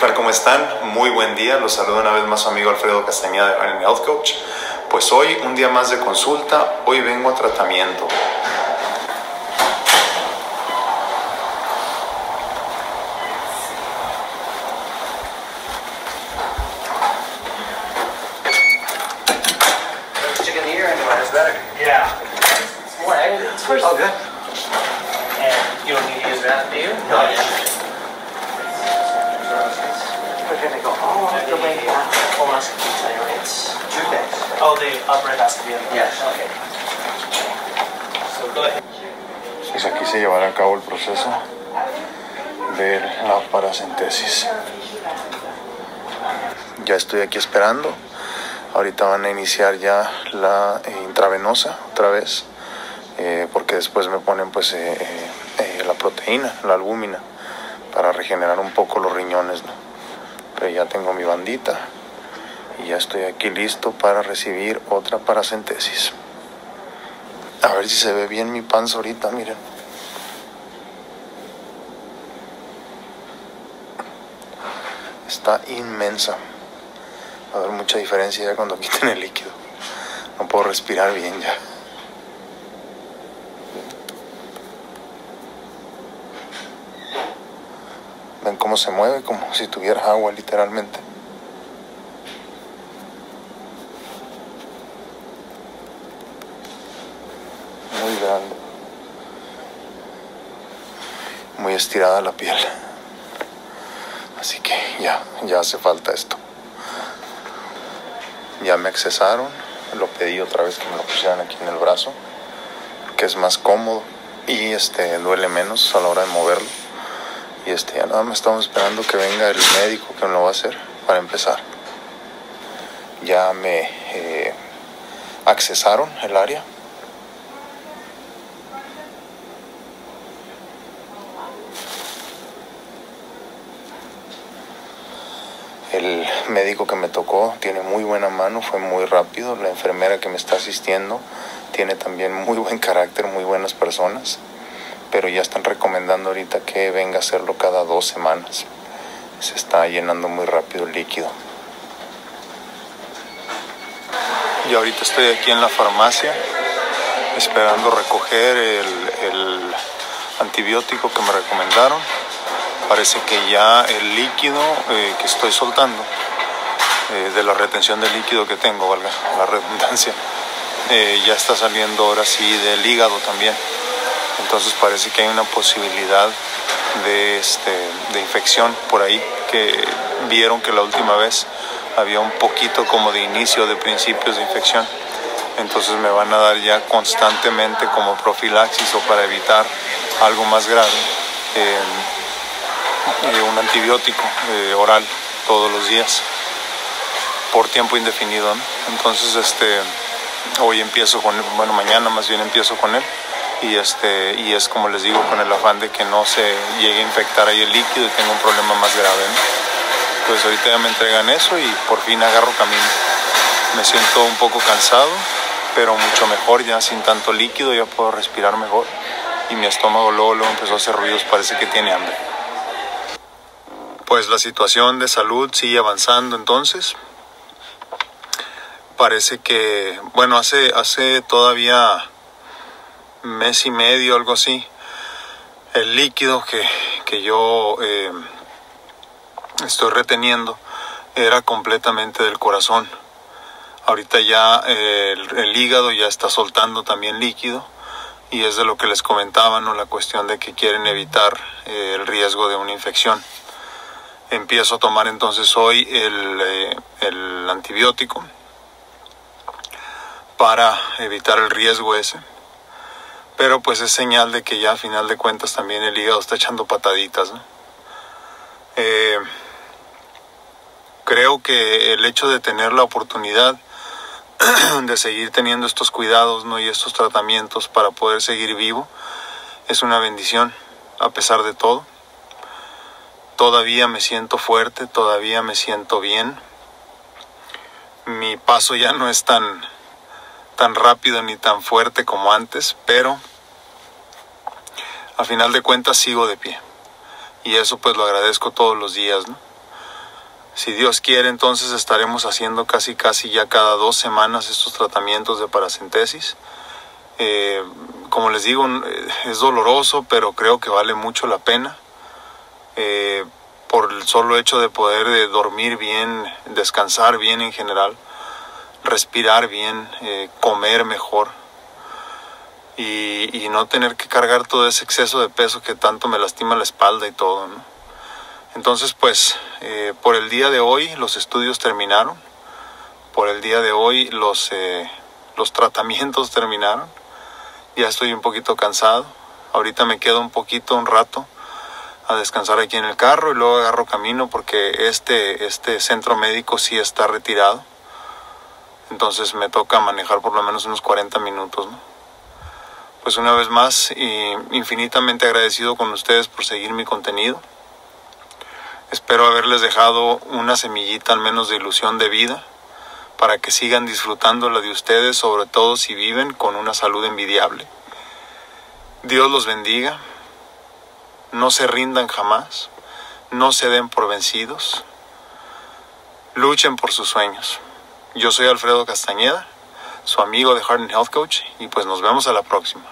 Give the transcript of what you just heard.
tal? ¿Cómo están? Muy buen día. Los saludo una vez más su amigo Alfredo Castañeda de Health Coach. Pues hoy un día más de consulta. Hoy vengo a tratamiento. Chicken ear and is better. Yeah. It's first. Oh, good. Thyroids. Two things. Oh, the upper endoscopy. Yes. Okay. So go ahead. Pues aquí se llevará a cabo el proceso de la paracentesis. Ya estoy aquí esperando. Ahorita van a iniciar ya la eh, intravenosa otra vez, eh, porque después me ponen pues eh, eh, eh, la proteína, la albúmina, para regenerar un poco los riñones, ¿no? Pero ya tengo mi bandita y ya estoy aquí listo para recibir otra paracentesis. A ver si se ve bien mi panza ahorita, miren. Está inmensa. Va a haber mucha diferencia ya cuando quiten el líquido. No puedo respirar bien ya. Ven cómo se mueve, como si tuviera agua literalmente. Grande. Muy estirada la piel. Así que ya, ya hace falta esto. Ya me accesaron. Lo pedí otra vez que me lo pusieran aquí en el brazo. Que es más cómodo. Y este duele menos a la hora de moverlo. Y este ya nada más estamos esperando que venga el médico que me lo va a hacer para empezar. Ya me eh, accesaron el área. El médico que me tocó tiene muy buena mano, fue muy rápido. La enfermera que me está asistiendo tiene también muy buen carácter, muy buenas personas. Pero ya están recomendando ahorita que venga a hacerlo cada dos semanas. Se está llenando muy rápido el líquido. Y ahorita estoy aquí en la farmacia esperando recoger el, el antibiótico que me recomendaron parece que ya el líquido eh, que estoy soltando, eh, de la retención de líquido que tengo, valga la redundancia, eh, ya está saliendo ahora sí del hígado también. Entonces parece que hay una posibilidad de, este, de infección por ahí, que vieron que la última vez había un poquito como de inicio, de principios de infección. Entonces me van a dar ya constantemente como profilaxis o para evitar algo más grave. Un antibiótico eh, oral todos los días por tiempo indefinido. Entonces, este, hoy empiezo con, bueno, mañana más bien empiezo con él y este y es como les digo con el afán de que no se llegue a infectar ahí el líquido y tenga un problema más grave. ¿no? Pues ahorita ya me entregan eso y por fin agarro camino. Me siento un poco cansado, pero mucho mejor ya sin tanto líquido, ya puedo respirar mejor y mi estómago luego, luego empezó a hacer ruidos, parece que tiene hambre pues la situación de salud sigue avanzando entonces. Parece que, bueno, hace, hace todavía mes y medio, algo así, el líquido que, que yo eh, estoy reteniendo era completamente del corazón. Ahorita ya eh, el, hígado ya está soltando también líquido y es de lo que les comentaba, ¿no? La cuestión de que quieren evitar eh, el riesgo de una infección empiezo a tomar entonces hoy el, eh, el, antibiótico para evitar el riesgo ese. Pero pues es señal de que ya a final de cuentas también el hígado está echando pataditas. ¿no? Eh, creo que el hecho de tener la oportunidad de seguir teniendo estos cuidados ¿no? y estos tratamientos para poder seguir vivo es una bendición a pesar de todo todavía me siento fuerte, todavía me siento bien. Mi paso ya no es tan, tan rápido ni tan fuerte como antes, pero a final de cuentas sigo de pie. Y eso pues lo agradezco todos los días. Si Dios quiere, entonces estaremos haciendo casi casi ya cada dos semanas estos tratamientos de paracentesis. Eh, como les digo, es doloroso, pero creo que vale mucho la pena. Eh, el solo hecho de poder de dormir bien, descansar bien en general, respirar bien, eh, comer mejor y, no tener que cargar todo ese exceso de peso que tanto me lastima la espalda y todo. Entonces, pues, eh, por el día de hoy los estudios terminaron, por el día de hoy los, eh, los tratamientos terminaron, ya estoy un poquito cansado, ahorita me quedo un poquito, un rato a descansar aquí en el carro y luego agarro camino porque este, este centro médico sí está retirado. Entonces me toca manejar por lo menos unos 40 minutos. ¿no? Pues una vez más, y infinitamente agradecido con ustedes por seguir mi contenido. Espero haberles dejado una semillita al menos de ilusión de vida para que sigan disfrutando la de ustedes, sobre todo si viven con una salud envidiable. Dios los bendiga no se rindan jamás, no se den por vencidos, luchen por sus sueños. Yo soy Alfredo Castañeda, su amigo de Heart Health Coach, y pues nos vemos a la próxima.